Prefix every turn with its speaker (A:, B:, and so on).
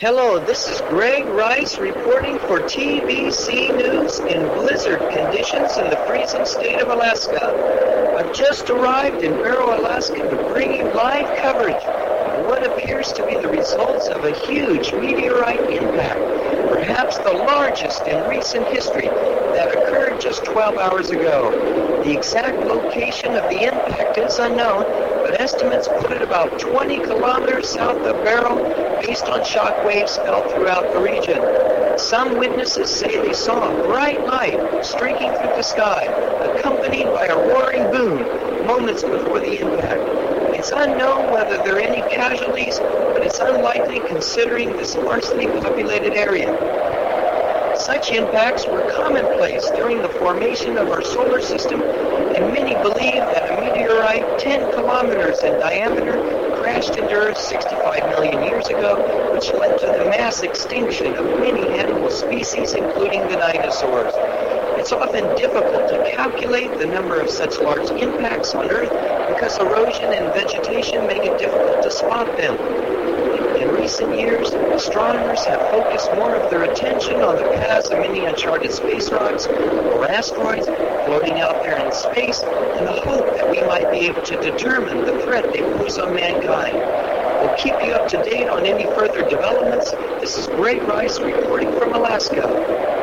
A: Hello, this is Greg Rice reporting for TBC News in blizzard conditions in the freezing state of Alaska. I've just arrived in Barrow, Alaska to bring you live coverage of what appears to be the of a huge meteorite impact, perhaps the largest in recent history, that occurred just 12 hours ago. The exact location of the impact is unknown, but estimates put it about 20 kilometers south of Barrow based on shock waves felt throughout the region. Some witnesses say they saw a bright light streaking through the sky, accompanied by a roaring boom moments before the impact. It's unknown whether there are any casualties, it's unlikely considering this sparsely populated area. Such impacts were commonplace during the formation of our solar system, and many believe that a meteorite 10 kilometers in diameter crashed into Earth 65 million years ago, which led to the mass extinction of many animal species, including the dinosaurs. It's often difficult to calculate the number of such large impacts on Earth because erosion and vegetation make it difficult to spot them. In recent years, astronomers have focused more of their attention on the paths of many uncharted space rocks or asteroids floating out there in space in the hope that we might be able to determine the threat they pose on mankind. We'll keep you up to date on any further developments. This is Greg Rice reporting from Alaska.